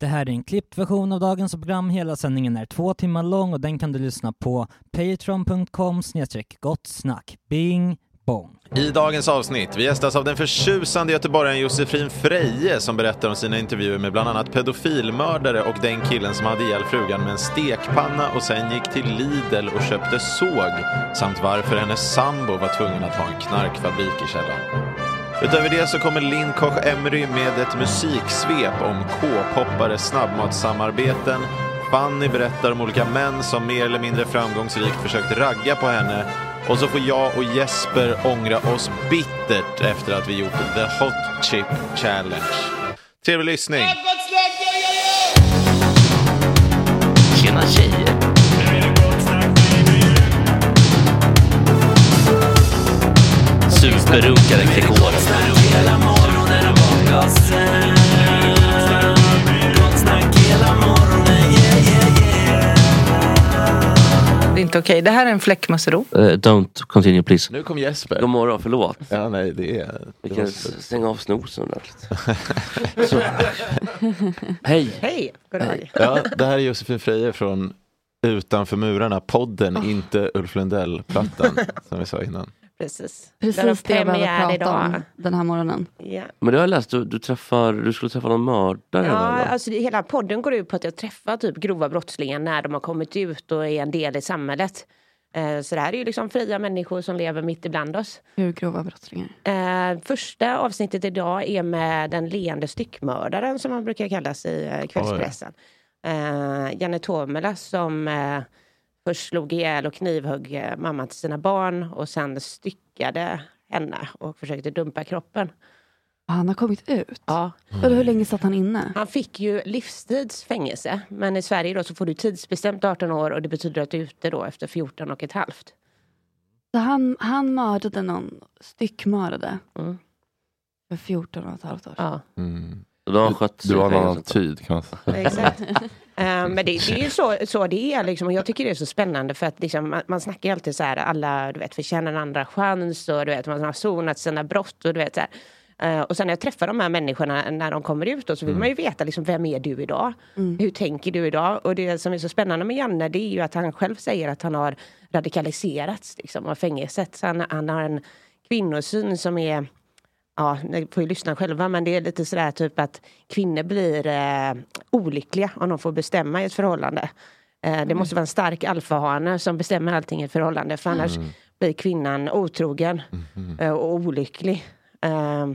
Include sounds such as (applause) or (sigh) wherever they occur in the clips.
Det här är en klippt version av dagens program. Hela sändningen är två timmar lång och den kan du lyssna på patreon.com gottsnack. Bing bong. I dagens avsnitt, vi gästas av den förtjusande göteborgaren Josefin Freje som berättar om sina intervjuer med bland annat pedofilmördare och den killen som hade ihjäl frugan med en stekpanna och sen gick till Lidl och köpte såg samt varför hennes sambo var tvungen att ha en knarkfabrik i källaren. Utöver det så kommer Linn Koch Emry med ett musiksvep om K-poppares snabbmatssamarbeten. Fanny berättar om olika män som mer eller mindre framgångsrikt försökt ragga på henne. Och så får jag och Jesper ångra oss bittert efter att vi gjort The Hot Chip Challenge. Trevlig lyssning! Tjena tjejer! Superrunkare Gregor. Det är inte okej. Det här är en fläckmussero. Uh, don't continue please. Nu kom Jesper. God morgon, förlåt. Ja, nej, det är... Vi kan stänga av snosen ordentligt. (laughs) Så. Hej! Hej! Dag. Ja, det här är Josefin Freje från Utanför murarna, podden, inte Ulf Lundell-plattan som vi sa innan. Precis. Precis det jag behöver prata idag. om den här morgonen. Ja. Men det har jag läst, du, du, träffar, du skulle träffa någon mördare Ja, eller? alltså det, hela podden går ut på att jag träffar typ grova brottslingar när de har kommit ut och är en del i samhället. Eh, Så det här är ju liksom fria människor som lever mitt ibland oss. Hur grova brottslingar? Eh, första avsnittet idag är med den leende styckmördaren som han brukar kallas i eh, kvällspressen. Eh, Janne Tomela som först slog ihjäl och knivhögg eh, mamman till sina barn och sen styckade henne och försökte dumpa kroppen. Han har kommit ut? Ja. Och hur länge satt han inne? Han fick ju livstids fängelse men i Sverige då så får du tidsbestämt 18 år och det betyder att du är ute då efter 14 och ett halvt. Så han, han mördade någon, styckmördade. Mm. För 14 och ett halvt år sedan. Ja. Mm. Då har han skött Du har en annan tid kan man säga. Exakt. (laughs) Eh, men det, det är ju så, så det är liksom, och jag tycker det är så spännande för att liksom, man, man snackar ju alltid så här, alla du vet, förtjänar en andra chans och du vet, man har sonat sina brott och du vet så här. Eh, och sen när jag träffar de här människorna när de kommer ut då, så vill man ju veta liksom, vem är du idag? Hur tänker du idag? Och det som är så spännande med Janne det är ju att han själv säger att han har radikaliserats liksom, av fängelset. Så han, han har en kvinnosyn som är Ja, ni får ju lyssna själva men det är lite sådär typ att kvinnor blir eh, olyckliga om de får bestämma i ett förhållande. Eh, det måste vara en stark alfahane som bestämmer allting i ett förhållande för annars blir kvinnan otrogen eh, och olycklig. Eh,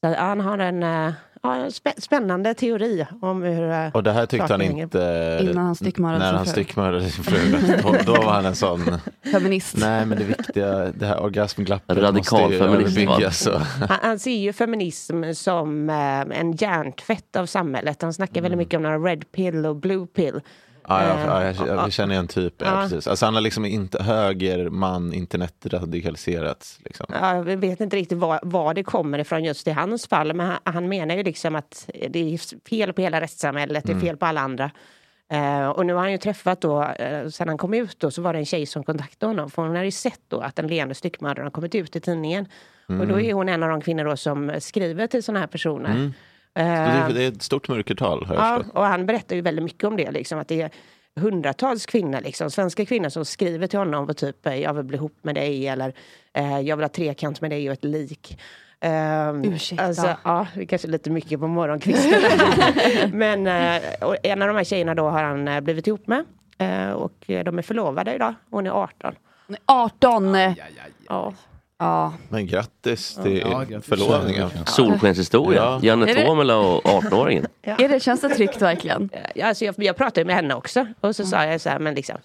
så han har en eh, ja, spännande teori om hur eh, Och det här tyckte han inte Innan han styckmördade när han styckmördade sin fru. Då, då var han en sån, (laughs) Feminist. nej men det viktiga, det här orgasmglappet Radikal måste ju överbyggas. Han, han ser ju feminism som eh, en hjärntvätt av samhället. Han snackar väldigt mycket om några red pill och blue pill. Ja, ja, Eh, ja, jag, jag, känner en typ. Ja, precis. Alltså han har liksom inte högerman internetradikaliserats. Liksom. Ja, jag vet inte riktigt var, var det kommer ifrån just i hans fall. Men han, han menar ju liksom att det är fel på hela rättssamhället, det är Mm. fel på alla andra. Eh, och nu har han ju träffat då, eh, sen han kom ut då, så var det en tjej som kontaktade honom. För hon hade ju sett då att den leende styckmördaren har kommit ut i tidningen. Och då är hon en av de kvinnor då som skriver till sådana här personer. Mm. Så Eh, det, är ett stort mörkertal har jag Ja, förstått. och han berättar ju väldigt mycket om det. Liksom, att det är hundratals kvinnor, liksom, svenska kvinnor som skriver till honom och typ jag vill bli ihop med dig eller jag vill ha trekant med dig och ett lik. Um, Ursäkta. Alltså, ja, det är kanske lite mycket på morgonkvisten. (laughs) Men eh, och en av de här tjejerna då har han eh, blivit ihop med. Eh, och de är förlovade idag. Hon är 18. Hon är 18! Ja. Ja. Men grattis till Ja, grattis. förlovningen. Solskenshistoria. Ja. Janne Tomela och 18-åringen. (laughs) Är det, känns det tryggt verkligen? Ja, Alltså jag, jag pratade med henne också och så sa jag så här, men liksom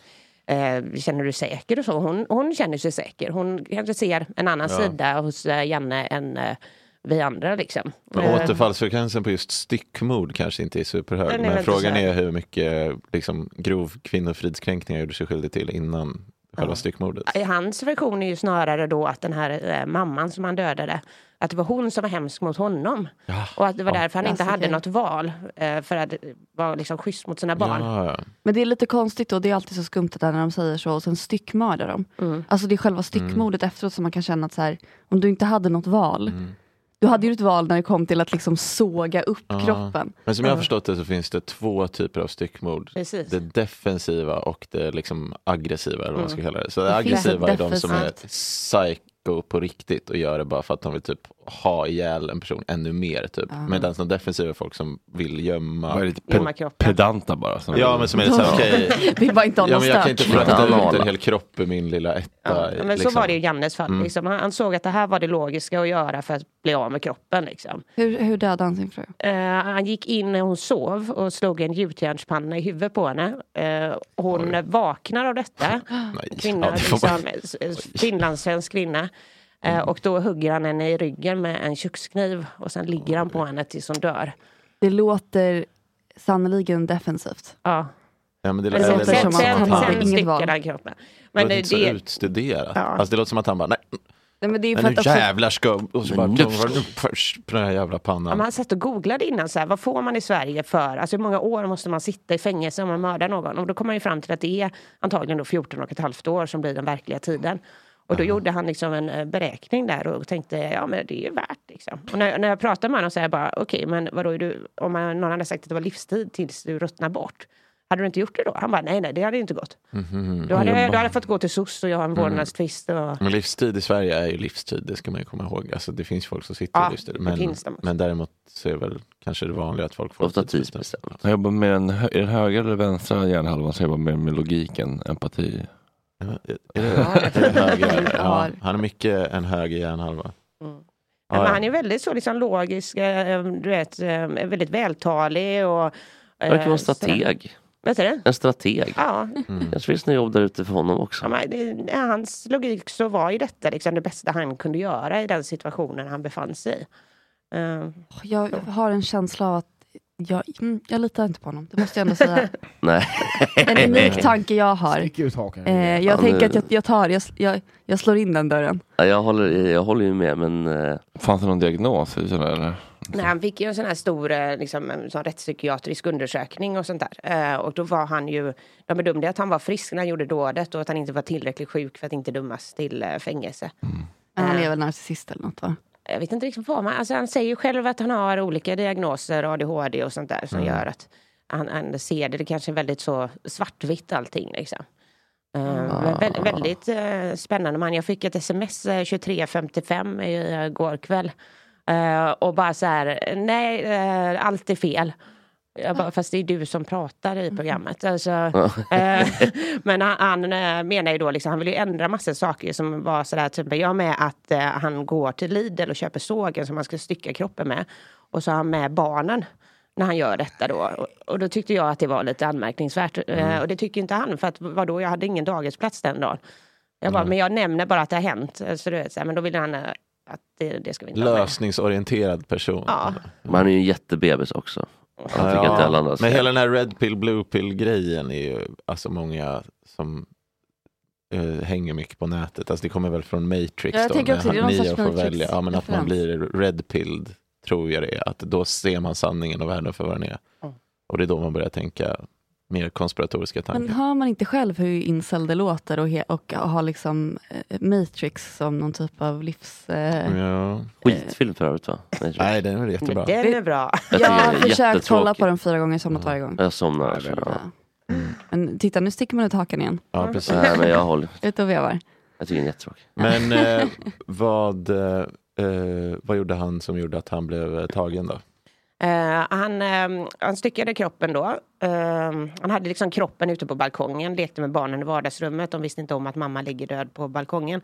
eh, känner du dig säker och så? Hon, hon känner sig säker. Hon kanske ser en annan Ja. sida hos eh, Janne än eh, vi andra liksom. Men Eh, återfallsfrekvensen på just styckmord kanske inte är superhög. Men frågan är hur mycket liksom, grov kvinnofridskränkning jag gjorde sig skyldig till innan själva styckmordet. I hans version är ju snarare då att den här eh, mamman som han dödade, att det var hon som var hemsk mot honom. Och att det var därför han inte hade okej. något val eh, för att vara liksom schysst mot sina barn. Ja, ja. Men det är lite konstigt och det är alltid så skumt det där när de säger så och sen styckmördar dem. Mm. Alltså det är själva styckmordet efteråt som man kan känna att så här, om du inte hade något val. Mm. Du hade ju ett val när det kom till att liksom såga upp Ja. kroppen. Men som jag har förstått det så finns det två typer av styckmord. Precis. Det defensiva och det liksom aggressiva eller vad man ska Mm. kalla det. Så det aggressiva är de som är defensivt. Psycho på riktigt och gör det bara för att de vill typ ha ihjäl en person ännu mer typ. Ah. Medan de defensiva är folk som vill gömma. Lite Gömma pe- kroppen. pedanta bara. Som Ja men som är så här, okej. (laughs) Vill bara inte ha Ja, någon men jag kan inte frakta ut en hel kropp i min lilla etta. Ja, men liksom. så var det i Jannes fall. Mm. Liksom. Han, han såg att det här var det logiska att göra för att bli av med kroppen. Liksom. Hur, hur dödade han sin fru? Eh, han gick in när hon sov och slog en gjutjärnspanna i huvudet på henne. Eh, hon vaknar av detta. (gasps) Kvinna, ja, det liksom, finlandssvensk kvinna. Eh, och då hugger han henne i ryggen med en kökskniv och sen ligger han på henne tills hon dör. Det låter sannoliken defensivt. Ja. Ja, men det låter sen han hade sen inget styckade val. han kroppen. det Men låter det, inte så det, utstuderat. Ja. Alltså, det låter som att han bara, nej, Nej, men det är för nu jävlar ska... Och så bara, nu- först på den här jävla ja, pannan. men han satt och googlade innan, så här, vad får man i Sverige för, alltså hur många år måste man sitta i fängelse om man mördar någon? Och då kom man ju fram till att det är antagligen då 14 och ett halvt år som blir den verkliga tiden. Och då gjorde han liksom en eh, beräkning där och tänkte, ja men det är ju värt liksom. Och när, när jag pratade med honom så är jag bara, okej men vadå, är du, om man, någon hade sagt att det var livstid tills du ruttnar bort. Hade du inte gjort det då? Han bara, nej nej det hade inte gått. Mhm. Då hade, jag, då hade jag fått gå till SOS och jag har en vårdnadstvist. Och, Men livstid i Sverige är ju livstid, det ska man ju komma ihåg. Alltså, det finns folk som sitter Ja, i livstid. Men, men däremot så är det väl kanske det vanliga att folk får Ofta tidsbestämt. Jag jobbar med en, är det högra eller vänstra hjärnhalvan så jag jobbar mer med logiken, empati. Ja, är det, är det höger? Ja, han har mycket en höger hjärnhalva. Mm. Ja, Ja, men ja. han är väldigt så liksom logisk, eh, du vet, eh, väldigt vältalig och... Det verkar vara en eh, strateg. Vet du det? En strateg. Ja, Mm. Jag finns något jobb där ute för honom ja också. men det, hans logik så var ju detta liksom det bästa han kunde göra i den situationen han befann sig i. Eh, jag har en känsla av att jag, mm, jag litar inte på honom, det måste jag ändå säga. (laughs) Nej. En unik tanke jag har. Stick ut hakan. Eh, jag Ja, tänker nu- att jag, jag tar, jag, jag, jag slår in den dörren. Ja, Jag håller, jag håller ju med men eh, Fanns det någon diagnos? i sådär, Eller? Nej, han fick ju en sån här stor eh, liksom, en sån rättspsykiatrisk undersökning och sånt där. Eh, och då var han ju, de bedömde att han var frisk när han gjorde dådet och att han inte var tillräckligt sjuk för att inte dömas till eh, fängelse. Men han Eh. är väl narcissist eller något va? Jag vet inte riktigt vad man, alltså han säger ju själv att han har olika diagnoser, ADHD och sånt där som Mm. gör att han, han ser det, det kanske är väldigt så svartvitt allting liksom. Eh, men vä- väldigt eh, spännande man. Jag fick ett sms eh, 23.55 i- igår kväll. Eh, och bara så här, nej, eh, allt är fel. Jag bara, fast det är du som pratar i programmet. Alltså, eh, men han, han eh, menar ju då, liksom, han vill ju ändra massa saker som var sådär, typ, jag med att eh, han går till Lidl och köper sågen som man ska stycka kroppen med. Och så har han med barnen när han gör detta då. Och, och då tyckte jag att det var lite anmärkningsvärt. Eh, och det tycker inte han, för att vadå, jag hade ingen dagisplats den dagen. Jag bara, men jag nämner bara att det har hänt. Så du vet, så här, men då vill han eh, att det, det ska vi inte. Lösningsorienterad person. Ja. man är ju en jättebebis också. Jag tycker inte alla andra. Men hela den här red pill, blue pill grejen är ju alltså många som eh, hänger mycket på nätet. Alltså det kommer väl från Matrix Ja, jag då, tänker också, det är någon sorts får välja. Ja, men att man blir red pilled tror jag det är. Att då ser man sanningen och världen för vad den är. Och det är då man börjar tänka mer konspiratoriska tankar. Men hör man inte själv hur incel det låter och, och ha liksom eh, Matrix som någon typ av livs... Eh, Ja. Skitfilm för övrigt va? Nej, den är jättebra. Den är bra. Jag har försökt kolla på den fyra gånger, somnat varje gång. Jag somnar. Ja. Men titta, nu sticker man ut hakan igen. Ja, precis. Nej, men jag håller. Ute och vevar. Jag tycker den är jättetråkig. Men eh, vad, eh, eh, vad gjorde han som gjorde att han blev eh, tagen då? Eh, han, eh, han styckade kroppen då. Eh, han hade liksom kroppen ute på balkongen, lekte med barnen i vardagsrummet. De visste inte om att mamma ligger död på balkongen.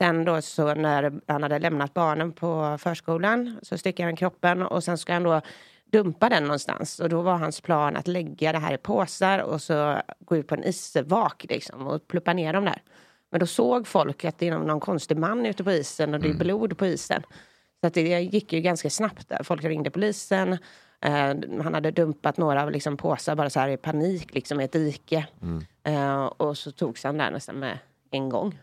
Sen då så när han hade lämnat barnen på förskolan så styckade han kroppen och sen ska han då dumpa den någonstans. Och då var hans plan att lägga det här i påsar och så gå ut på en isvak liksom och pluppa ner dem där. Men då såg folk att det är någon konstig man ute på isen och det är blod på isen. Så att det gick ju ganska snabbt där. Folk ringde polisen. Eh, han hade dumpat några liksom, påsar bara så här i panik liksom i ett dike. Eh, och så togs han där nästan med en gång.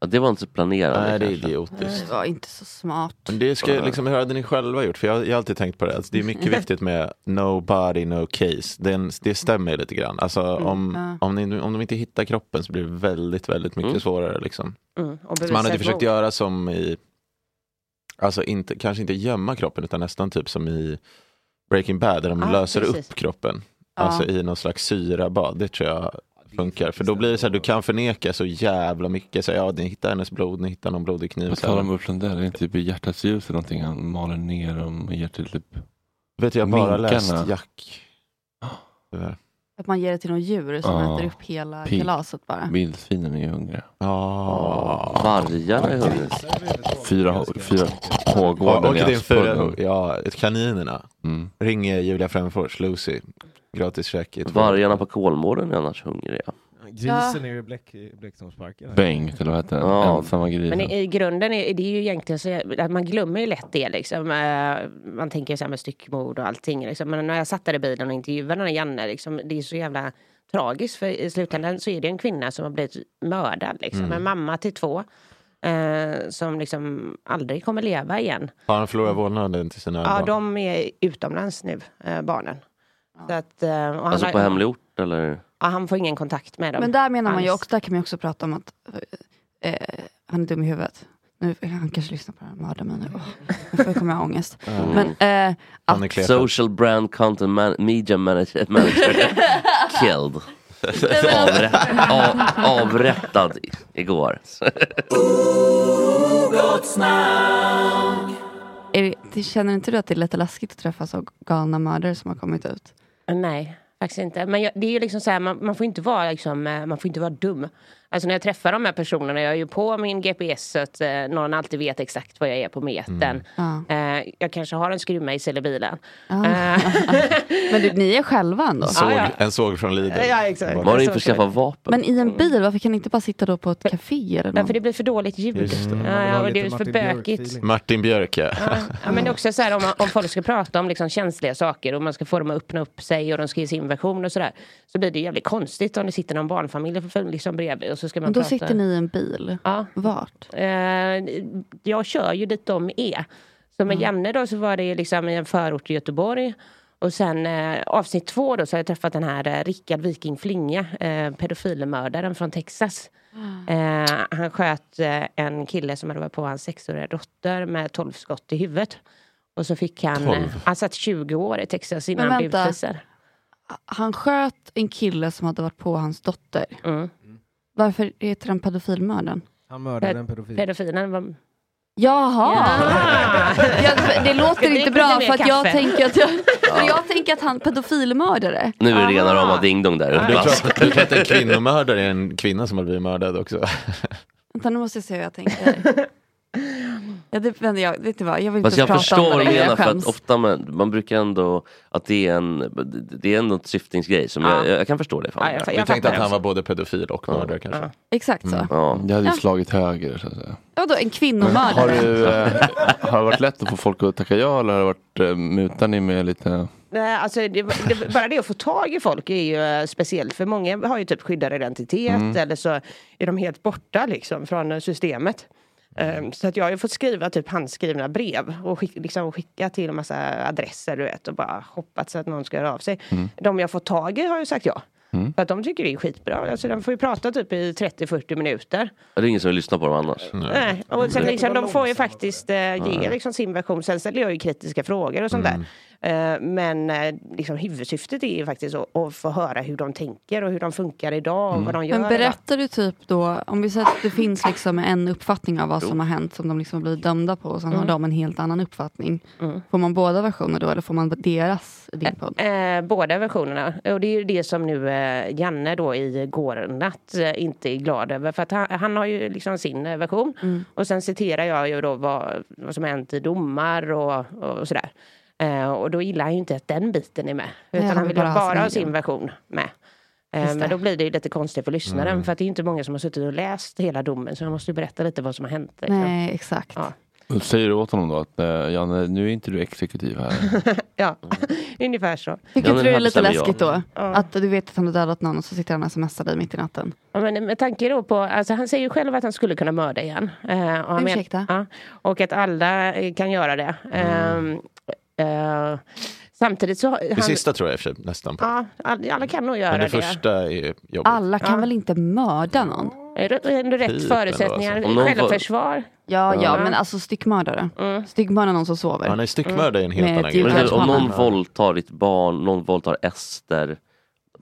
Ja, det var inte så planerat. Nej, det är idiotiskt. Det var inte så smart. Men det ska liksom, hur hade ni själva gjort? För jag, jag har alltid tänkt på det. Alltså, det är mycket (laughs) viktigt med no body, no case. Den, det stämmer lite grann. Alltså, om, Ja. om, ni, om de inte hittar kroppen så blir det väldigt, väldigt mycket Mm. svårare. Liksom. Mm. Man hade försökt göra som i, alltså inte, kanske inte gömma kroppen utan nästan typ som i Breaking Bad där de Ja, löser precis. upp kroppen. Ja. Alltså i någon slags syrabad. Det tror jag funkar. För då blir det så här, du kan förneka så jävla mycket. Så, ja, ni hittar hennes blod, ni hittar någon blodig kniv. På Så tal här. om Ulf Lundell, är det typ i Hjärtats ljus eller någonting han maler ner dem och ger till typ Vet jag har bara Minkarna. läst Jack. (gasps) Tyvärr. Att man ger det till någon djur som Ja. äter upp hela Pig. kalaset bara. vildsvinen är ju hungriga. Ja. Vargarna är hungriga. Fyra, fyra Ja, Hågården åker till en i Aspudden. ja, ett kaninerna. Mm. Ringer Julia Fränfors, Lucy. Gratis käk i två- Vargarna på Kolmården är annars hungriga. Grisen är ju Bläck, Blecktorpsparken. Bengt, eller vad heter den? Ja. Ensamma grisen. Men i, i grunden är det är ju egentligen så att man glömmer ju lätt det liksom. Eh, Man tänker så här med styckmord och allting liksom. Men när jag satt där i bilen och intervjuade den här Janne liksom, det är så jävla tragiskt för i slutändan så är det en kvinna som har blivit mördad liksom. Mm. En mamma till två. Eh, som liksom aldrig kommer leva igen. Har han förlorat vårdnaden till sina Ja, barn? de är utomlands nu, eh, barnen. Så att, eh, och han Alltså har- på hemlig ort eller? Ja, han får ingen kontakt med dem. Men där menar man ju också, där kan man ju också prata om att eh, han är dum i huvudet. Nu, han kanske lyssnar på det här, mördar mig nu. Åh, nu kommer jag ha ångest. Men eh, att. Social brand content man media manager, manager (laughs) killed. Avrätt, av, avrättad i- igår. det- det- känner inte du att det är lite läskigt att träffa så galna mördare som har kommit ut? Nej, faktiskt inte. Men jag, det är ju liksom så här, man, man får inte vara liksom, eh, man får inte vara dum. Alltså när jag träffar de här personerna, jag är ju på min GPS så att eh, någon alltid vet exakt var jag är på metern. Ja. Eh, jag kanske har en skruvmejsel i bilen. Ja. Eh, (laughs) Men du, ni är själva ändå? Såg, Ja, ja. En såg från Lidl. Ja, exakt. Var det Så inför ska skaffa det. vapen? Men i en bil, varför kan ni inte bara sitta då på ett café eller något? Därför det blir för dåligt ljud. Just det. Ja, det är för Martin bökigt. Björk-feeling. Martin Björk ja. Ja, ja, men det är också så här om, om folk ska prata om liksom känsliga saker och man ska få dem att öppna upp sig och de ska ge sin version och sådär. Så blir det jävligt konstigt om det sitter någon barnfamilj för- liksom bredvid och så ska man Men då prata. sitter ni i en bil? Ja. Vart? Eh, jag kör ju dit de är. Så med Janne då så var det liksom i en förort i Göteborg. Och sen eh, avsnitt två då så har jag träffat den här eh, Rickard Viking Flinga, eh, pedofilmördaren från Texas. Eh, han sköt eh, en kille som hade varit på hans sexåriga dotter med 12 skott i huvudet. Och så fick han, 12? eh, han satt 20 år i Texas innan han blev utvisad. Han sköt en kille som hade varit på hans dotter. Mm. Varför heter han pedofilmördaren? Han mördade en pedofil. Pedofilen var... Jaha! Ja. Ja, det låter Det inte bra för att jag tänker att, jag, för jag tänker att han pedofilmördare. Nu är det rena rama ding-dong där. Du Blask. tror, att, du tror att en kvinnomördare är en kvinna som har blivit mördad också? Vänta nu måste jag se hur jag tänker. (laughs) Ja, det, men jag, vet du vad, jag vill Fast inte jag prata förstår om det jag för att ofta man, man brukar ändå att det är en det är ändå en syftningsgrej som Ja. jag, jag kan förstå det. Fan. Ja, jag, Vi jag tänkte att han också. var både pedofil och mördare kanske. Ja. Exakt så. Mm. Ja. Jag hade ju Ja. slagit höger så att säga. Vadå, en Har, kvinnomördare? du, (laughs) eh, har det varit lätt att få folk att tacka ja eller har det varit, eh, mutar ni med lite Nej, alltså det, det, bara det att få tag i folk är ju eh, speciellt för många har ju typ skyddad identitet Mm. eller så är de helt borta liksom från eh, systemet. Um, så att jag har ju fått skriva typ handskrivna brev och skick, liksom skicka till en massa adresser du vet och bara hoppats att någon ska höra av sig. Mm. De jag fått tag i har ju sagt ja. För att de tycker det är skitbra. Alltså de får ju prata typ i 30-40 minuter. Det är ingen som vill lyssna på dem annars. Nej. Och sen liksom, de får ju faktiskt eh, ge Nej. liksom, sin version. Sen ställer jag ju kritiska frågor och sånt där. Eh, men eh, liksom, huvudsyftet är ju faktiskt att, att få höra hur de tänker och hur de funkar idag och vad de gör. Men idag. berättar du typ då, om vi säger att det finns liksom en uppfattning av vad som har hänt som de liksom har blivit dömda på och sen har Mm. de en helt annan uppfattning. Får man båda versioner då eller får man deras i din podd? Eh, båda versionerna. Och det är ju det som nu eh, Janne då i går natt eh, inte är glad över. För att han, han har ju liksom sin eh, version. Mm. Och sen citerar jag ju då vad, vad som hänt i domar och, och sådär. Eh, och då gillar han ju inte att den biten är med. Utan han han vill bara ha bara sin ha sin version med. Eh, men då blir det ju lite konstigt för lyssnaren. Mm. För att det är inte många som har suttit och läst hela domen. Så jag måste ju berätta lite vad som har hänt. liksom. Nej, exakt. Ja. Säger du åt honom då att eh, Janne, nu är inte du exekutiv här. (laughs) ja, (laughs) ungefär så. Tycker inte du det är lite läskigt då? Ja. Att du vet att han har dödat någon och så sitter han och smsar dig mitt i natten. Ja, men med tanke då på, alltså han säger ju själv att han skulle kunna mörda igen. Eh, och, han men- Ursäkta? ja, och att alla kan göra det. Mm. Eh, eh, samtidigt så... Det han, sista tror jag för sig nästan på. Ja, all- alla kan nog göra Men det det. första är jobbigt. Alla kan Ja. väl inte mörda någon? Är det ändå rätt Typ förutsättningar? ändå, alltså. Självförsvar? Ja, ja, Ja. men alltså styckmördare. Mm. Styckmörda någon som sover. Ja, nej, styckmördare är en helt Med annan grej. Men det, om någon våldtar ditt barn, någon våldtar Ester.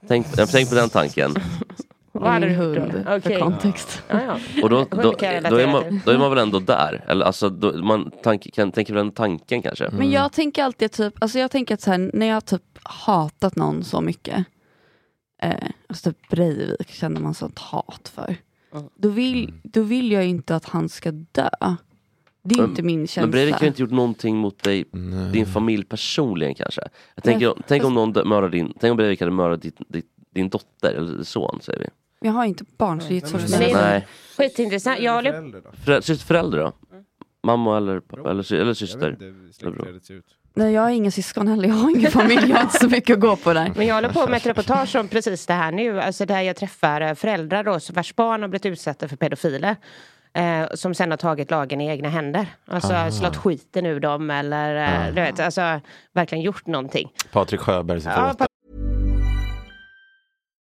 Tänk, tänk på den tanken. Vad hade du då? hund, Okej. för kontext. Ja. Och då, då, jag då, är man, då är man väl ändå där? Eller alltså, då, man tank, kan, tänker väl den tanken kanske? Men jag tänker alltid typ, alltså jag tänker att så här, när jag har typ hatat någon så mycket, eh, alltså typ Breivik känner man sånt hat för. Då vill, då vill jag ju inte att han ska dö. Det är Men- inte min känsla. Men Breivik har ju inte gjort någonting mot dig, din familj personligen kanske. Jag tänker, Nej, tänk om någon dö- mördar din, tänk om Breivik hade mördat din, din, din dotter eller son säger vi. Jag har ju inte barn så det är är Nej. Skitintressant. Jag håller... Förä- syster, förälder då? Mamma eller, pappa, eller, sy- eller syster? Eller bror? Nej, jag har inga syskon heller, jag har ingen familj, jag har inte så mycket att gå på där. Men jag håller på med ett reportage om precis det här nu. Alltså där jag träffar eh, föräldrar då, så vars barn har blivit utsatta för pedofiler. Eh, som sen har tagit lagen i egna händer. Alltså slått skiten ur dem eller eh, du vet, alltså, verkligen gjort någonting. Patrik Sjöberg som Ja.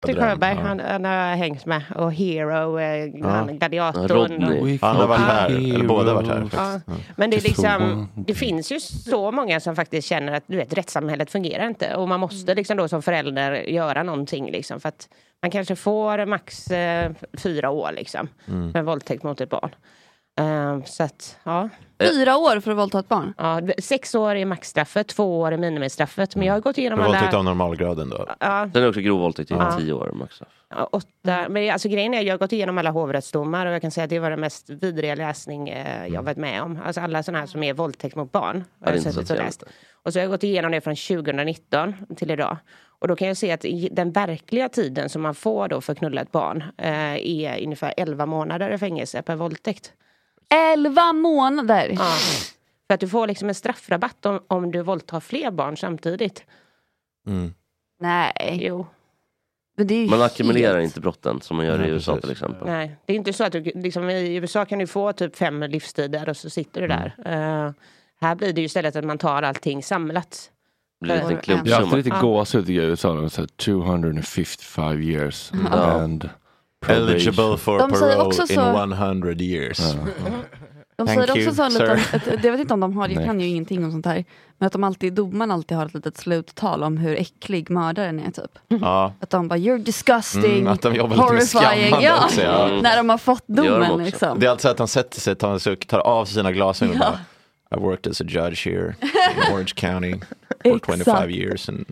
Patrik Sjöberg, han, han har hängt med. Och Hero, eh, han, gladiatorn. Rodney. Han har varit här, eller båda har varit här. Ja. Men det, är liksom, det finns ju så många som faktiskt känner att du vet, rättssamhället fungerar inte. Och man måste liksom då som förälder göra någonting. Liksom, för att man kanske får max eh, fyra år liksom, Mm. för en våldtäkt mot ett barn. Eh, så att, ja. Fyra år för att våldta ett barn? Ja, sex år är maxstraffet, två år är minimistraffet. Men jag har gått igenom För våldtäkt alla... av normalgraden då? Ja, Sen är också grov våldtäkt i Ja. tio år max. Ja, åtta. Men alltså, grejen är, jag har gått igenom alla hovrättsdomar och jag kan säga att det var den mest vidriga läsning eh, jag varit med om. Alltså alla sådana här som är våldtäkt mot barn. Mm. Ja, har det är så läst. Och så har jag gått igenom det från 2019 till idag. Och då kan jag se att den verkliga tiden som man får då för att knulla ett barn eh, är ungefär 11 månader i fängelse per våldtäkt. Elva månader? Ja. För att du får liksom en straffrabatt om, om du våldtar fler barn samtidigt. Mm. Nej. Jo. Men det är ju Man ackumulerar helt- inte brotten som man gör i Nej, USA precis. till exempel. Nej, det är inte så att du, liksom, i USA kan du få typ fem livstider och så sitter du där. Eh, här blir det ju istället att man tar allting samlat. Det blir en liten Jag har klumpsumma. haft lite gåshud i USA. De sa 255 years Ja. and. Eligible for De säger parole också in så- 100 years. De Thank säger också you, så en sir. liten, ett, jag vet inte om de har, jag kan ju ingenting om sånt här. Men att de alltid, domarna alltid har ett litet sluttal om hur äcklig mördaren är typ. Ja. Att de bara you're disgusting, Mm, att de jobbar horrifying. Ja, också, ja. (laughs) när de har fått de domen också. liksom. Det är alltså att han sätter sig, tar en suck, tar av sina glasögon och Ja. bara I worked as a judge here in Orange County for 25 (laughs) Exakt. years and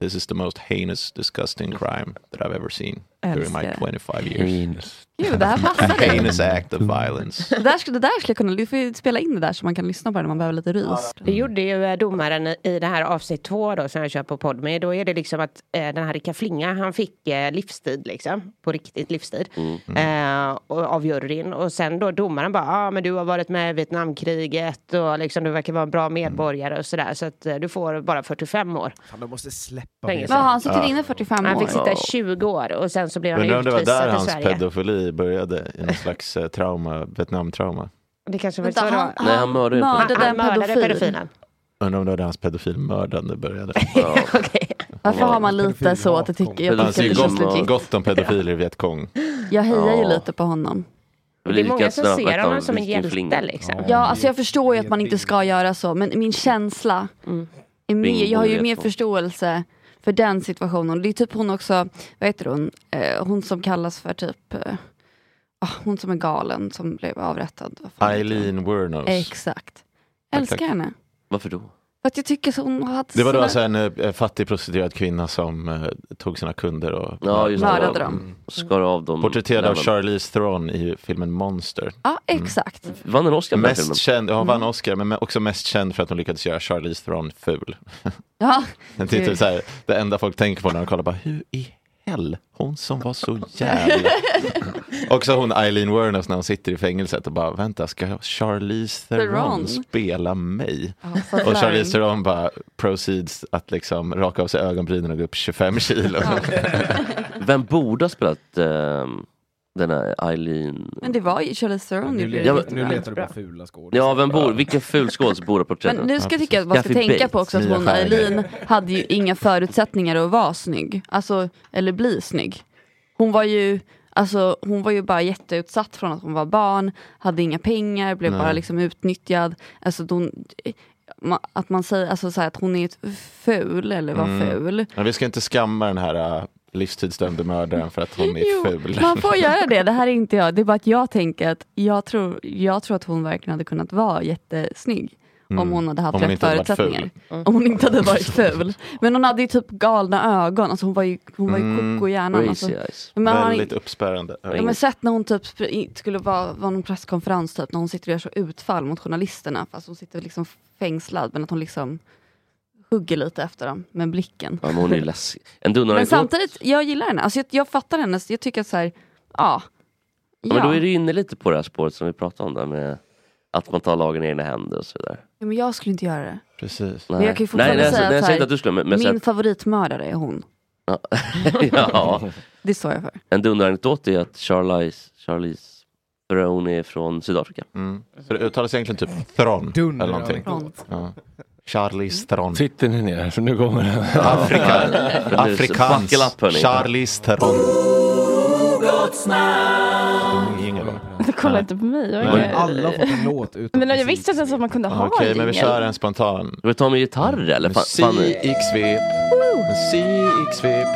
this is the most heinous disgusting crime that I've ever seen during my Älskar. 25 years. Heinous. Gud, det här passar (laughs) dig. Heinous act of violence. Det där, skulle, det där skulle jag kunna, du får ju spela in det där så man kan lyssna på det när man behöver lite rys. Det gjorde ju eh, domaren i- det här avsnitt två då som jag kör på podd med. Då är det liksom att eh, den här Rickard Flinga han fick eh, livstid liksom. På riktigt livstid. Eh, och, av juryn. Och sen då domaren bara, ja ah, men du har varit med i Vietnamkriget och liksom du verkar vara en bra medborgare och sådär. Så att eh, du får bara 45 år. Fan, de måste släppa. Vad har han suttit Ja. inne i 45 Han år? fick sitta i 20 år och sen så blev han Undrar om det var där hans Sverige. pedofili började, i någon slags eh, trauma, Vietnamtrauma. Det kanske var Vänta, så det han, var. Nej, han mördade mördade han mördade pedofil. pedofilen. Undrar om det var där hans pedofilmördande började. (laughs) (laughs) Varför har man lite så att det tycker, jag Han tycker ser det känns gott, legit. gott om pedofiler i Vietcong. Jag hejar ju lite på honom. Det är många som ser honom som en hjälte liksom. Ja, alltså jag förstår ju att man inte ska göra så, men min känsla är mer, jag har ju mer förståelse för den situationen. Det är typ hon också, vad heter hon, eh, hon som kallas för typ, eh, ah, hon som är galen som blev avrättad. Eileen Wuornos. Exakt. Tack, Älskar tack. henne. Varför då? För att jag tycker så hon har haft Det var då alltså en eh, fattig prostituerad kvinna som eh, tog sina kunder och Ja, just det. Mördade dem. Skar av dem. Porträtterad av. Charlize Theron i filmen Monster. Ja, exakt. Vann en Oscar den filmen? Mest känd, ja, hon Mm. vann Oscar, men också mest känd för att hon lyckades göra Charlize Theron ful. (laughs) Ja. Det är typ så här, det enda folk tänker på när de kollar bara, hur i hell, hon som var så jävla... (laughs) (laughs) också hon Eileen Wuornos när hon sitter i fängelset och bara, vänta, ska Charlize Theron Theron. spela mig? Ja, och. Charlize Theron bara proceeds att liksom raka av sig ögonbrynen och gå upp 25 kilo. (laughs) Vem borde ha spelat ehm, den här Eileen? Men det var ju Charlize Theron. Nu, gjorde le- det Ja, nu letar du bara fula skådespelare. Ja, vem borde, vilken ful skådis borde ha porträtterat Men nu ska jag tycka att man ska Kathy tänka Bates. på också att hon. Eileen, hade ju inga förutsättningar att vara snygg. Alltså, eller bli snygg. Hon var ju, alltså, hon var ju bara jätteutsatt från att hon var barn, hade inga pengar, blev Nej. bara liksom utnyttjad. Alltså, hon, att man säger alltså, så att hon är ett ful eller var Mm. ful. Men vi ska inte skamma den här uh, livstidsdömde mördaren för att hon är (laughs) Jo, ful. Man får (laughs) göra det, det här är inte jag. Det är bara att jag tänker att jag tror, jag tror att hon verkligen hade kunnat vara jättesnygg. Om Mm. hon hade haft rätt förutsättningar. ful. Om hon inte hade varit ful. Men hon hade ju typ galna ögon, alltså hon var ju, hon var ju Mm. koko i hjärnan. Alltså. Men man har Väldigt uppspärrande. Ja, men sett när hon typ spr- skulle vara, vara någon presskonferens typ, när hon sitter och gör så utfall mot journalisterna fast hon sitter liksom fängslad men att hon liksom hugger lite efter dem med blicken. Ja, men hon är ju läskig. En Men samtidigt, jag gillar henne. Alltså jag, jag fattar hennes, jag tycker att så här, ja. Ja, men då är du inne lite på det här spåret som vi pratade om där med att man tar lagen i egna händer och så vidare. Ja, men jag skulle inte göra det. Precis. Men jag kan ju fortfarande nej, nej, säga nej, jag att, så säger här, inte att du skulle, men, men så min favoritmördare är hon. Ja. (laughs) ja. Det står jag för. En dunderanekdot är att Charlize, Charlize Theron är från Sydafrika. Mm. Så det uttalas egentligen typ Thron eller någonting. Ja. Charlize Theron. Sitter ni ner för nu kommer den. (laughs) Afrika. Hörni. Charlize Theron. (laughs) Kolla inte på mig. Jag Men är... Alla har fått en låt utom (laughs) Men jag visste inte ens att man kunde ha Okej, en men vi jingel. kör en spontan. Du vill ta med gitarr eller? Fan, fan, Musiksvep. Musiksvep.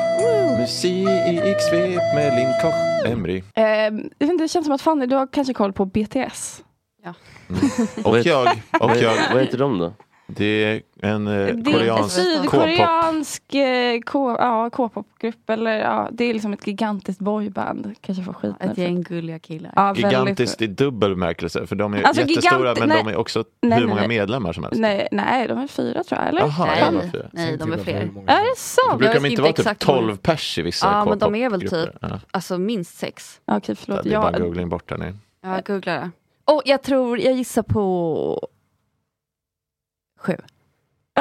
Musiksvep med Linn Koch Emry. Eh, det känns som att Fanny, du har kanske koll på BTS? Ja. Och jag. Och Vad- jag. (laughs) Vad heter de då? Det är en eh, Det är koreansk K-pop. sydkoreansk eh, ja, K-popgrupp. Eller ja, det är liksom ett gigantiskt boyband. Kanske får skit Ett gäng gulliga killar. Ja, väldigt- Gigantiskt i dubbel bemärkelse, för de är Alltså, jättestora gigant- men nej. de är också Nej, hur många nej. medlemmar som helst. Nej, nej, de är fyra tror jag. Eller? Jaha, Nej, fyra. nej, de är fler. Är det så? För brukar de inte vara typ exakt hur 12 många. pers i vissa Ja, men de är väl typ, Ja. alltså minst sex. Okej, förlåt. Det är bara Jag, googling bort där nu. Ja, googla det. Och jag tror, jag gissar på sju.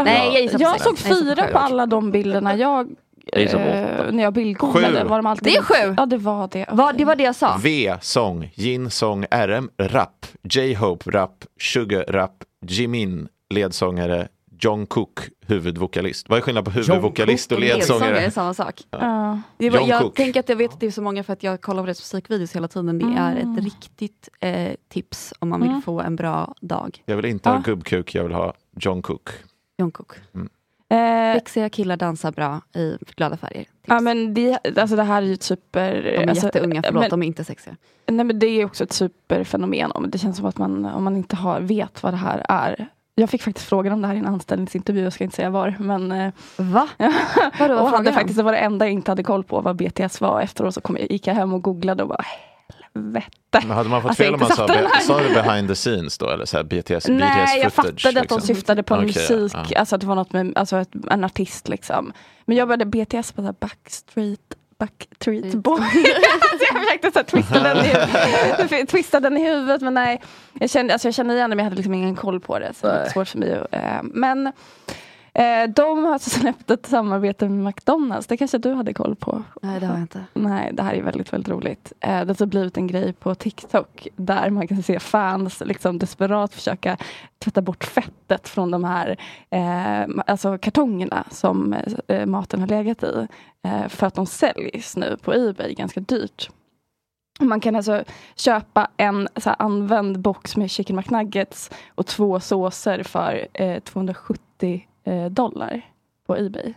Nej, jag gissar på jag sex. såg fyra på alla de bilderna jag Jag gissar på eh, när jag bildgooglade. Sju. Var de alltid Det är sju. Ja, det var det. Va, det var det jag sa. V, sång, Jin, sång, RM, rap, J-Hope, rap, Sugar, rap, Jimin, ledsångare, Jungkook, huvudvokalist. Vad är skillnaden på huvudvokalist och Ledsångare är ledsångare? samma sak. Ja. Det var, jag Jungkook. tänker att jag vet att det är så många för att jag kollar på deras musikvideos hela tiden. Det är Mm. ett riktigt eh, tips om man vill Mm. få en bra dag. Jag vill inte ha Ja. gubbkuk, jag vill ha Jungkook. Jungkook. Eh, Sexiga killar dansar bra i glada färger. Tips. ja, men det, alltså det här är ju ett super... de är alltså, jätteunga, förlåt, men- de är inte sexiga. Nej men det är också ett superfenomen. Om det känns som att man, om man inte har, vet vad det här är. Jag fick faktiskt frågan om det här i en anställningsintervju, jag ska inte säga var. Men, eh, Va? (laughs) Vadå, vad och hade faktiskt, det var det enda jag inte hade koll på vad BTS var. Efteråt så kom jag, gick jag hem och googlade och bara helvete. Men hade man fått Alltså, fel jag om man sa, be, sa du behind the scenes då? Eller så här BTS, Nej, BTS jag footage? fattade att de liksom? syftade på Okej, musik, ja. alltså att det var något med alltså ett, en artist liksom. Men jag började BTS på så här Backstreet Backstreet Boy. (laughs) så jag försökte så twista, den i, (laughs) (laughs) twista den i huvudet men nej. Jag kände, alltså, jag kände igen det men jag hade liksom ingen koll på det. Så det var svårt för mig. att, Eh, men eh, de har alltså (laughs) släppt ett samarbete med McDonalds. Det kanske du hade koll på? Nej, det har jag inte. Nej, det här är väldigt, väldigt roligt. Eh, det har så blivit en grej på TikTok där man kan se fans liksom desperat försöka tvätta bort fettet från de här eh, alltså kartongerna som eh, maten har legat i. Eh, för att de säljs nu på Ebay ganska dyrt. Man kan alltså köpa en så här, använd box med chicken McNuggets och två såser för eh, 270 eh, dollar på Ebay.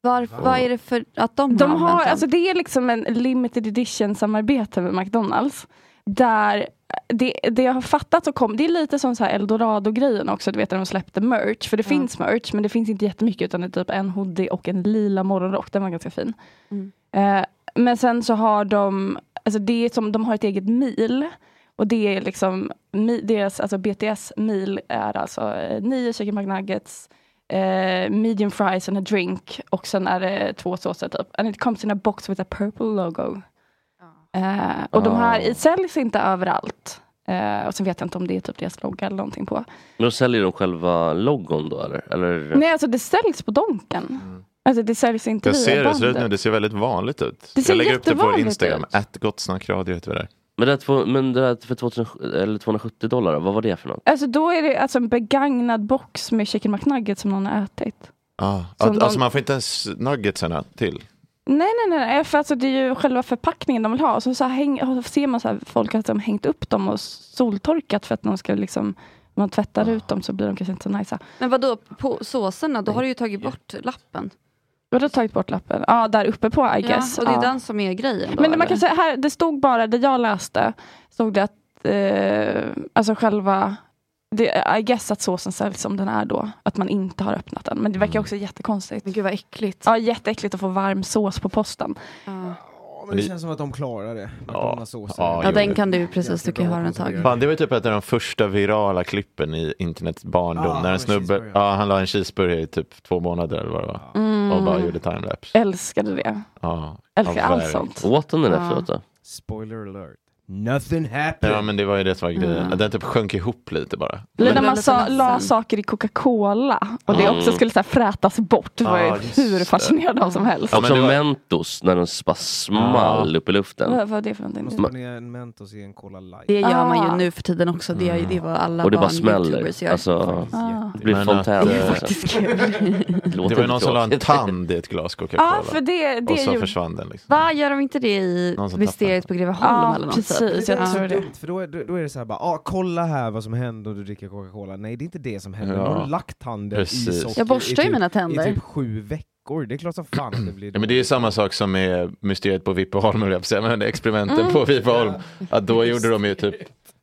Var, Vad är det för att de, De har har, alltså det är liksom en limited edition samarbete med McDonalds. Där det, det jag har fattat och kom, det är lite som så här Eldorado-grejen också, du vet när de släppte merch. För det Ja. finns merch men det finns inte jättemycket utan det är typ en hoodie och en lila morgonrock. Den var ganska fin. Mm. Eh, men sen så har de, alltså det är som, de har ett eget mil. Och det är liksom, mi- deras, alltså BTS mil är alltså eh, nio chicken McNuggets, eh, medium fries and a drink och sen är det två såser typ. And it comes in a box with a purple logo. Eh, och de här säljs inte överallt. Eh, och sen vet jag inte om det är typ deras logga eller någonting på. Men då säljer de själva logon då eller? eller? Nej, alltså det säljs på Donken. Alltså det säljs inte Jag via ser det, ser ut nu, det ser väldigt vanligt ut. Det ser jag lägger upp det på Instagram, ut. att Gott Snack Radio heter vi där. Men det, är två, men det där för 2000, eller 270 dollar, vad var det för något? Alltså då är det alltså en begagnad box med chicken McNuggets som någon har ätit. Ah, Som att, de- Alltså man får inte ens nuggetsarna till? Nej, nej, nej, nej, för alltså det är ju själva förpackningen de vill ha. Så, så här, häng, och så ser man så här, folk att de hängt upp dem och soltorkat för att de ska liksom, om man tvättar ut dem så blir de kanske inte så nice. Men vadå, på såserna, då har du ju tagit bort lappen. Och då tagit bort lappen? Ja, där uppe på I guess. Ja, och det är ja. den som är grejen då, Men det, man kan säga, här, det stod bara, det jag läste, stod det att eh, alltså själva det, I guess att såsen säljs som den är då. Att man inte har öppnat den. Men det verkar också jättekonstigt. Men gud vad äckligt. Ja, jätteäckligt att få varm sås på posten. Men det känns som att de klarar det. McDonalds-såser. ja, Ja, den det- kan du precis, du kan ju ha den ett tag. Fan, det var typ ett av de första virala klippen i internets barndom. Ja, när en snubbe, ja, han la en cheeseburgare i typ två månader eller vad det var. Mm. Och bara gjorde timelapse. Älskade det. Ja, Älskar ja, allt sånt. Åt de den Ja. efteråt då? Spoiler alert. Nothing happened. Ja men det var ju det som var grejen. Mm. Den typ sjönk ihop lite bara. Eller när man sa, la saker i Coca-Cola och det Mm. också skulle så här frätas bort. Det var ju just hur fascinerad av som helst. Ja, men det var- Mentos när de bara small upp i luften. Vad var det för någonting? Måste man ner en Mentos i en Cola light. Det gör man Ah. ju nu för tiden också. Det, är, ju- det var alla Och det bara smäller. gör. Alltså, Ah. det blir Men fontän. att, det är faktiskt kul. (laughs) Det var ju någon som la en tand i ett glas Coca-Cola. Ja, för det, det och så gjorde- försvann den liksom. Va, gör de inte det i Mysteriet på Greveholm eller något? Precis. typ? Jag tror det. för då är, då, är det så här bara, ah, kolla här vad som händer om du dricker Coca-Cola. Nej, det är inte det som händer. Ja. Nu har du lagt handen Precis. i socker Jag borstar i ju mina tänder. i typ sju veckor. Det är klart som fan det blir Ja, men det är ju samma sak som med mysteriet på säga, men (laughs) experimenten Mm. på Vippeholm. Att då gjorde de ju typ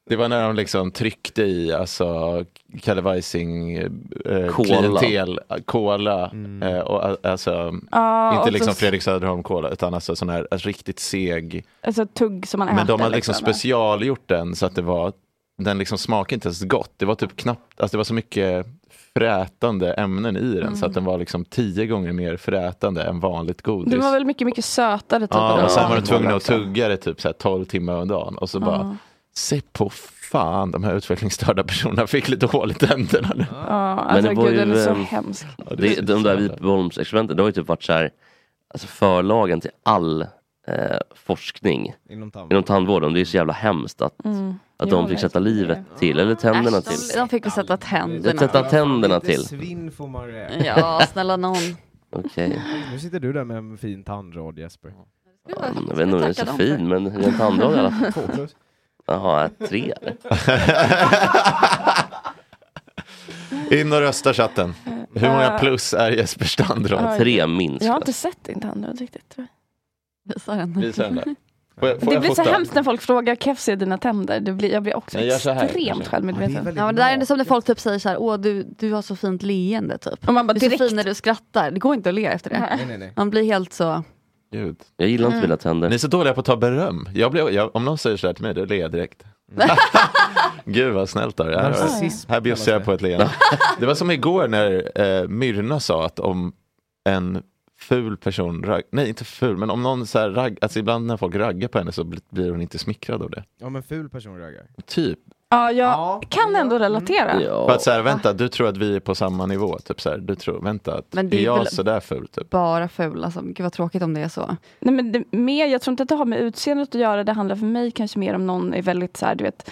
Det var när de liksom tryckte i alltså Kalle Weising eh, Cola. klientel, cola, eh, och, alltså, Ja, inte och liksom så- Fredrik Söderholm cola utan alltså sån här alltså, riktigt seg. Alltså tugg som man äter. Men de hade liksom liksom. specialgjort den så att det var, den liksom smakade inte ens gott. Det var typ knappt, alltså det var så mycket frätande ämnen i den så att den var liksom tio gånger mer frätande än vanligt godis. Det var väl mycket, mycket sötare typ. Ja, och sen var det. de tvungna att tugga det typ så här 12 timmar om dagen och så bara Ja. Se på fan, de här utvecklingsstörda personerna fick lite hål i tänderna nu. Ja, alltså det var gud den är så ehm, hemsk. Det, de där Vipeholmsexperimenten, det har ju typ varit så här, alltså förlagen till all eh, forskning Inom tandvård. inom tandvården. Det är så jävla hemskt att, Mm. att de fick sätta livet till, eller tänderna Äsch, till. de, de fick väl sätta tänderna. Sätta tänderna till. svinn får man. Ja, snälla någon. Okej. Nu sitter du där med en fin tandråd Jesper. Ja, jag vet inte om den är så fin, men det är en tandråd i alla fall. Jaha, tre? In och rösta chatten. Hur många Ja. plus är Jespers tandråd? Ja, Tre minst. Jag har inte sett din tandröd riktigt. Tror jag. Visa den. Visa den där. Får jag, får Det blir så hemskt när folk frågar Kefs är dina tänder. Det blir, jag blir också Jag så extremt självmedveten. Ja, men det där är det som när folk typ säger så här, åh du, du har så fint leende typ. Och man bara Du är så direkt. fin när du skrattar. Det går inte att le efter det. Nej, nej, nej. Man blir helt så, Gud. Jag gillar inte Mm. mina tänder. Ni är så dåliga på att ta beröm. Jag blir, jag, om någon säger så här till mig, då ler jag direkt. (laughs) Gud vad snällt av. Här, här bjussar jag på ett leende. (laughs) Det var som igår när eh, Myrna sa att om en ful person, ragg, nej inte ful, men om någon så här ragg, alltså ibland när folk raggar på henne så blir, blir hon inte smickrad av det. Ja men ful person raggar. Typ. Ja, jag Ja, kan ändå relatera. Ja. För att så här, vänta, du tror att vi är på samma nivå, typ så här, du tror, vänta, att Men det är är jag sådär ful typ? bara ful. Alltså, gud vad tråkigt om det är så. Nej, men det, mer, jag tror inte att det har med utseendet att göra. Det handlar för mig kanske mer om någon är väldigt så här, du vet,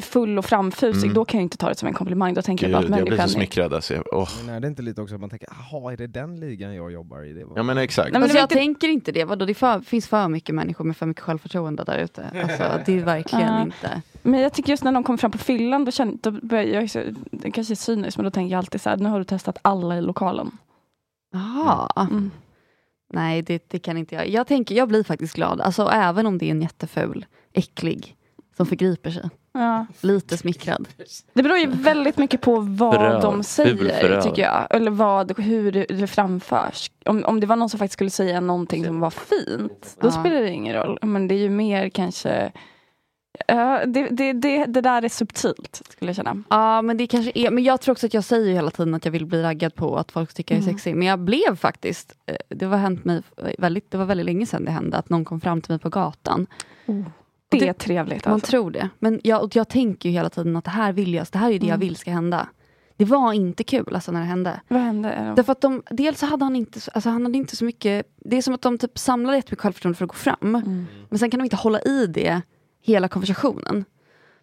full och framfusig. Mm. Då kan jag inte ta det som en komplimang. Då tänker Gud, jag bara att jag blir så människan är... smickrad alltså. Åh. Men är det inte lite också att man tänker, jaha är det den ligan jag jobbar i? Det var... Ja men exakt. Nej, men alltså, jag inte- tänker inte det. Vadå, det för, finns för mycket människor med för mycket självförtroende där ute. Alltså, (laughs) det är verkligen Ja. inte. Men jag tycker just när de kommer fram på fyllan, då, känner, då börjar jag, så, det kanske är cyniskt, men då tänker jag alltid så här, nu har du testat alla i lokalen. Jaha. Mm. Nej, det, det kan inte jag. Jag, tänker, jag blir faktiskt glad. Alltså även om det är en jätteful, äcklig, som förgriper sig. Ja. Lite smickrad. Det beror ju väldigt mycket på vad Föröv. de säger, tycker jag. Eller vad, hur det, framförs. Om, om det var någon som faktiskt skulle säga någonting som var fint, då Ja. spelar det ingen roll. Men det är ju mer kanske... Ja, det, det, det, det där är subtilt, skulle jag känna. Ja, men det kanske är, men jag tror också att jag säger ju hela tiden att jag vill bli raggad på att folk tycker jag är Mm. sexig. Men jag blev faktiskt, eh, det var hänt mig väldigt, det var väldigt länge sedan det hände, att någon kom fram till mig på gatan. Det det- är trevligt. Man Alltså. tror det. Men jag, och jag tänker ju hela tiden att det här vill jag, det här är det jag Mm. vill ska hända. Det var inte kul alltså när det hände. Vad hände? Därför att de, dels hade han inte, så- alltså han hade inte så mycket, det är som att de typ samlar jättemycket självförtroende för att gå fram. Mm. Men sen kan de inte hålla i det hela konversationen.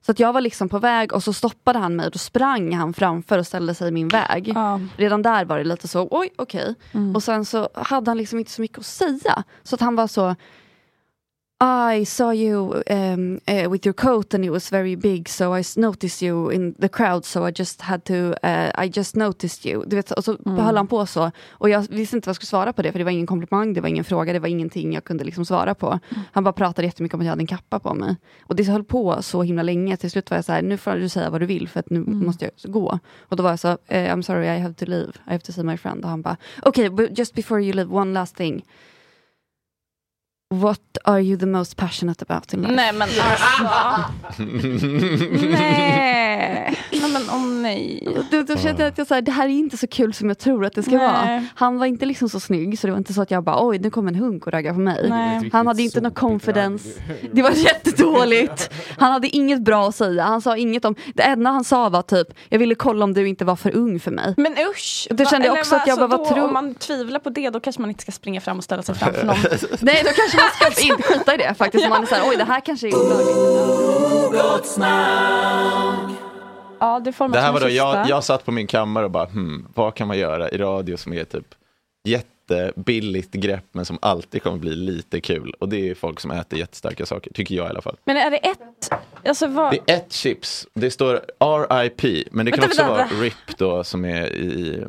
Så att jag var liksom på väg och så stoppade han mig och då sprang han framför och ställde sig i min väg. Ja. Redan där var det lite så, oj okej. Mm. Och sen så hade han liksom inte så mycket att säga. Så att han var så I saw you um, uh, with your coat and it was very big so I noticed you in the crowd so I just had to, uh, I just noticed you. Du vet, och så Mm. höll han på så. Och jag visste inte vad jag skulle svara på det för det var ingen komplimang, det var ingen fråga, det var ingenting jag kunde liksom svara på. Mm. Han bara pratade jättemycket om att jag hade en kappa på mig. Och det höll på så himla länge. Till slut var jag så här, nu får du säga vad du vill för att nu Mm. måste jag gå. Och då var jag så, eh, I'm sorry I have to leave, I have to see my friend. Och han bara, okay, just before you leave, one last thing. What are you the most passionate about in life? Nej men alltså. (laughs) nej. nej men åh nej. Då, då kände jag att jag, så här, det här är inte så kul som jag tror att det ska Nej. vara. Han var inte liksom så snygg så det var inte så att jag bara oj nu kommer en hunk och raggar på mig. Nej. Han hade inte någon confidence. Det var jättedåligt. Han hade inget bra att säga. Han sa inget om, det enda han sa var typ jag ville kolla om du inte var för ung för mig. Men usch! Då kände jag också att jag så bara, vad tror- Om man tvivlar på det då kanske man inte ska springa fram och ställa sig framför (laughs) någon. Nej då kanske man ska inte skita i det faktiskt. Om man är så här, oj det här kanske är olagligt. Ja, det får man Det här var då, jag, jag satt på min kammare och bara, hmm, vad kan man göra i radio som är typ jättebilligt grepp men som alltid kommer bli lite kul. Och det är folk som äter jättestarka saker, tycker jag i alla fall. Men är det ett, alltså vad, Det är ett chips, det står RIP, men det kan Vänta, också vänta, vara. RIP då som är i...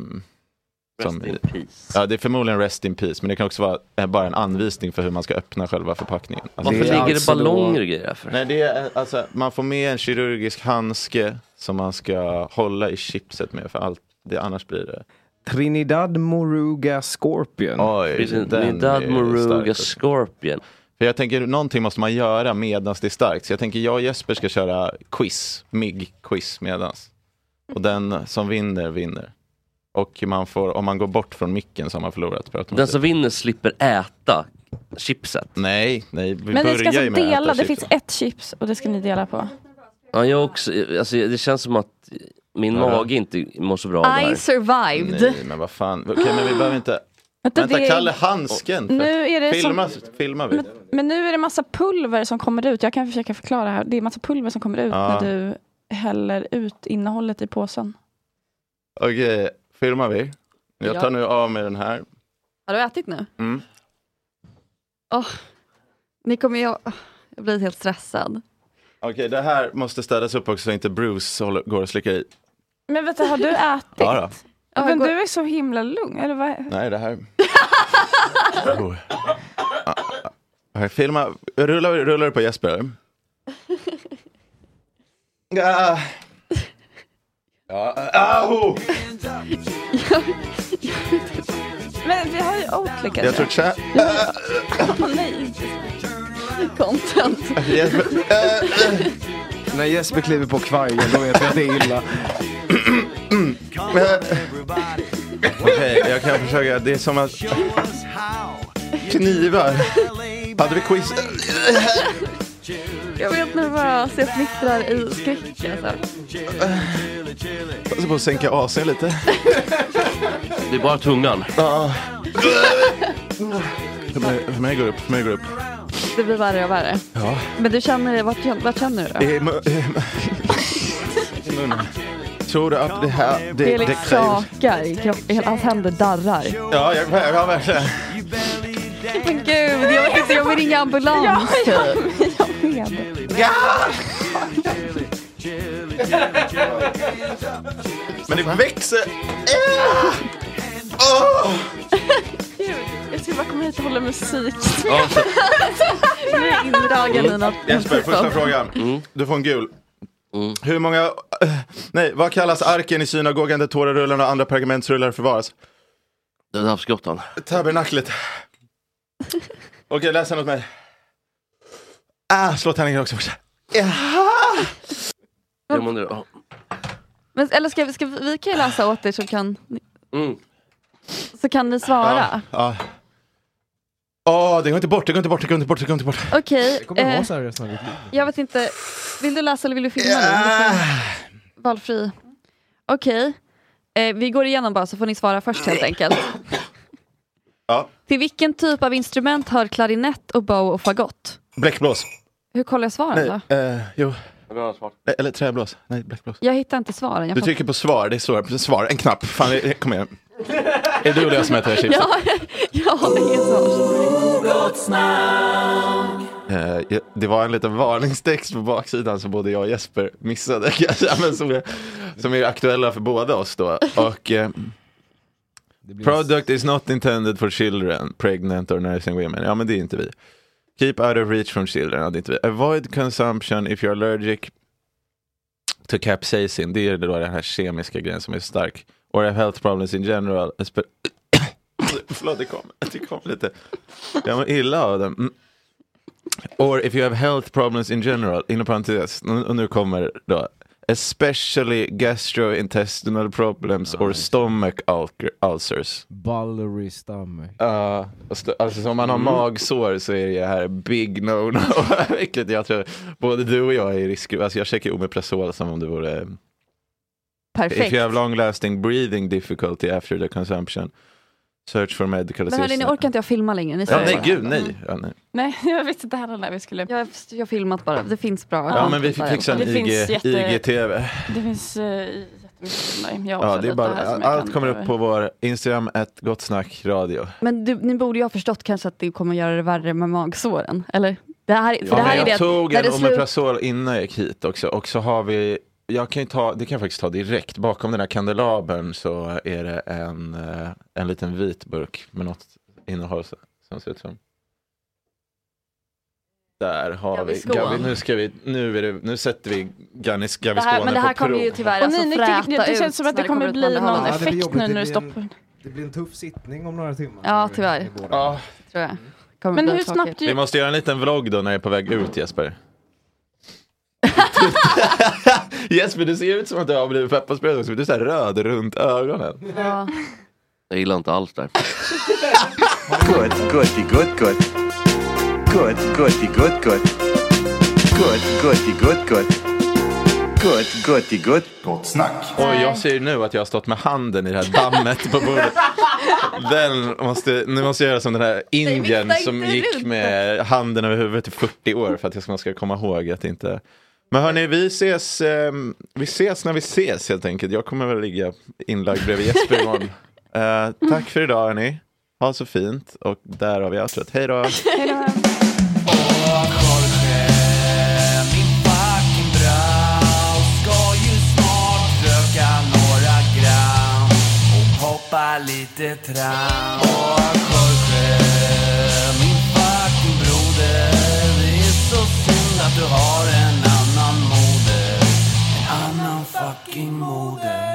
Som Rest in peace. Ja, det är förmodligen rest in peace, men det kan också vara eh, bara en anvisning för hur man ska öppna själva förpackningen. Varför ligger det ballonger och grejer för? Nej, det är, alltså, man får med en kirurgisk handske som man ska hålla i chipset med, för allt, det, annars blir det... Trinidad Moruga Scorpion. Oj, Trinidad Moruga. Scorpion. För jag tänker, någonting måste man göra medans det är starkt. Så jag tänker, jag och Jesper ska köra quiz, MIG-quiz medans. Och den som vinner, vinner. Och man får, om man går bort från micken så har man förlorat per Den som vinner slipper äta chipset. Nej, nej, vi Men ni ska alltså dela, det finns ett chips och det ska ni dela på. Ja, jag också. Alltså, det känns som att min Ja. mage inte mår så bra av det I här. survived. Nej, men vad fan. Okej, men vi behöver inte... Vänta, Vänta, det Kalle, handsken! Nu är det filma, som- filmar vi? Men, men nu är det massa pulver som kommer ut. Jag kan försöka förklara här. Det är massa pulver som kommer ut Ja. när du häller ut innehållet i påsen. Okej, filmar vi? Jag Ja. tar nu av med den här. Har du ätit nu? Mm. Åh, ni kommer ju... Jag blir helt stressad. Okej, det här måste städas upp också så inte Bruce håller, går och slickar i. Men vänta, har du ätit? Ja, då. Men du är så himla lugn. Eller vad? Nej, det här... oh. Ah, ah. Filma, rullar, rullar du på Jesper? Ja. Ja, ah, oh. Men vi har ju Oatly kanske. Jag tror tja... Åh nej. Content. Jesper, äh, När Jesper kliver på kvargen då vet jag att det är illa. Okej, jag kan försöka. Det är som att... Knivar. Hade vi quiz? Jag vet nu bara så jag fnittrar i skräck. Alltså. Passa på att sänka AC'n lite. (laughs) Det är bara tungan. Ja. För mig, för mig går det upp, för mig går det upp. Det blir värre och värre. Ja. Men du känner, vart, vart känner du då? I, mu- i, (laughs) i munnen. Tror du att det här... Det, det, Felix krävs- skakar i kroppen, hans händer darrar. Ja, jag, jag, jag verkligen. Men gud, jag vet inte, jag vill ringa ambulans typ. Jag med. Men det växer. Åh! Gud, jag ska bara komma hit och hålla musik. Ja, så, Nu är jag indragen i något. Jesper, första frågan. Du får en gul. Mm. Hur många... eh, nej, vad kallas arken i synagogan där tårarullarna och andra pergamentsrullar förvaras? havsgrottan. Tabernaklet. (laughs) Okej, läs den åt mig. Ah, slå tärningen också först. Jo, men det- ja. Men, eller ska, vi- ska vi, vi kan ju läsa åt er så kan, Mm. så kan ni svara. Ja. Åh, det går inte bort, det går inte bort, det går inte bort, det går inte bort. Okej, Det kommer vara eh, så här resten av ditt liv. jag vet inte. Vill du läsa eller vill du filma? nu? Du får- Valfri. Okej, eh, vi går igenom bara så får ni svara först helt enkelt. Ja, Till vilken typ av instrument hör klarinett och bow och fagott? Bläckblås. Hur kollar jag svaren Nej, då? eh, jo. Svar. Nej, Eller träblås. Nej, bläckblås. Jag hittar inte svaren. Jag Du får- trycker på svar, det är svar. Svar, en knapp. Fan, det- kom igen. Är det du eller jag som äter det här chipset? Ja, ja, det är så. Eh, ja, det var en liten varningstext på baksidan som både jag och Jesper missade. (laughs) jag men som, är, som är aktuella för båda oss då. Och, eh, product is not intended for children, pregnant or nursing women. Ja men det är inte vi. Keep out of reach from children, inte vi. Avoid consumption if you're allergic to capsaicin. Det är då den här kemiska grejen som är stark. Or have health problems in general. (coughs) Förlåt, det kom, det kom lite. Jag mår illa av den. Mm. Or if you have health problems in general, inom parentes, och nu kommer då, especially gastrointestinal problems or stomach ulcer- ulcers. Ballery stomach. Ja, st- alltså om man har magsår så är det här big no-no. (laughs) Vilket jag tror, både du och jag är i risk, alltså jag käkar Omeprazol som om det vore Perfekt. If you have long lasting breathing difficulty after the consumption, search for medical Men hörni, assistance. orkar inte jag filma längre. Ni Ja, nej, bara. gud, nej. Ja, nej. Nej, (laughs) jag visste inte heller när vi skulle... Jag, jag har filmat bara. Det finns bra. Ja, men vi fick fixa en Det IG, jätte- IGTV. Det finns uh, jättemycket. Jag Ja, det är bara, jag allt kommer upp på vår Instagram, ett gott snack radio. Men du, ni borde ju ha förstått kanske att det kommer göra det värre med magsåren. Eller? Det här, för Ja, det här men är jag det, tog en det slut- Omeprazol innan jag gick hit också och så har vi jag kan ju ta, det kan jag faktiskt ta direkt. Bakom den här kandelabern så är det en, eh, en liten vit burk med något innehåll som ser ut som. Där har vi. Gavi, nu, ska vi, nu, är det, nu sätter vi Ganis, Det här, men det här kommer ju tyvärr Och alltså Nini, fräta det, det ut känns som att det kommer ut bli någon. Ja, det effekt nu Det när du stoppar. Det blir en tuff sittning om några timmar. Ja, tyvärr. Ja, Tror jag. Kommer Men hur snabbt vi måste göra en liten vlogg då när jag är på väg ut Jesper. (laughs) Jesper du ser ut som att du har blivit pepparsprayad också, du är så här röd runt ögonen. Ja. Jag gillar inte alls det. Good, goody, good, good. Good, goody, good, good. Good, goody, good, good. Good, goody, good. Gott snack. Och jag ser nu att jag har stått med handen i det här dammet på bordet. Den måste, nu måste jag göra som den här indien som gick med handen över huvudet i 40 år för att jag- man ska komma ihåg att inte... Men hörni, vi ses, eh, vi ses när vi ses helt enkelt. Jag kommer väl ligga inlagd bredvid Jesper imorgon. (laughs) Eh, tack för idag hörni. Ha så fint och där har vi outrot. Hej då! Hej då. Min fucking fucking moder.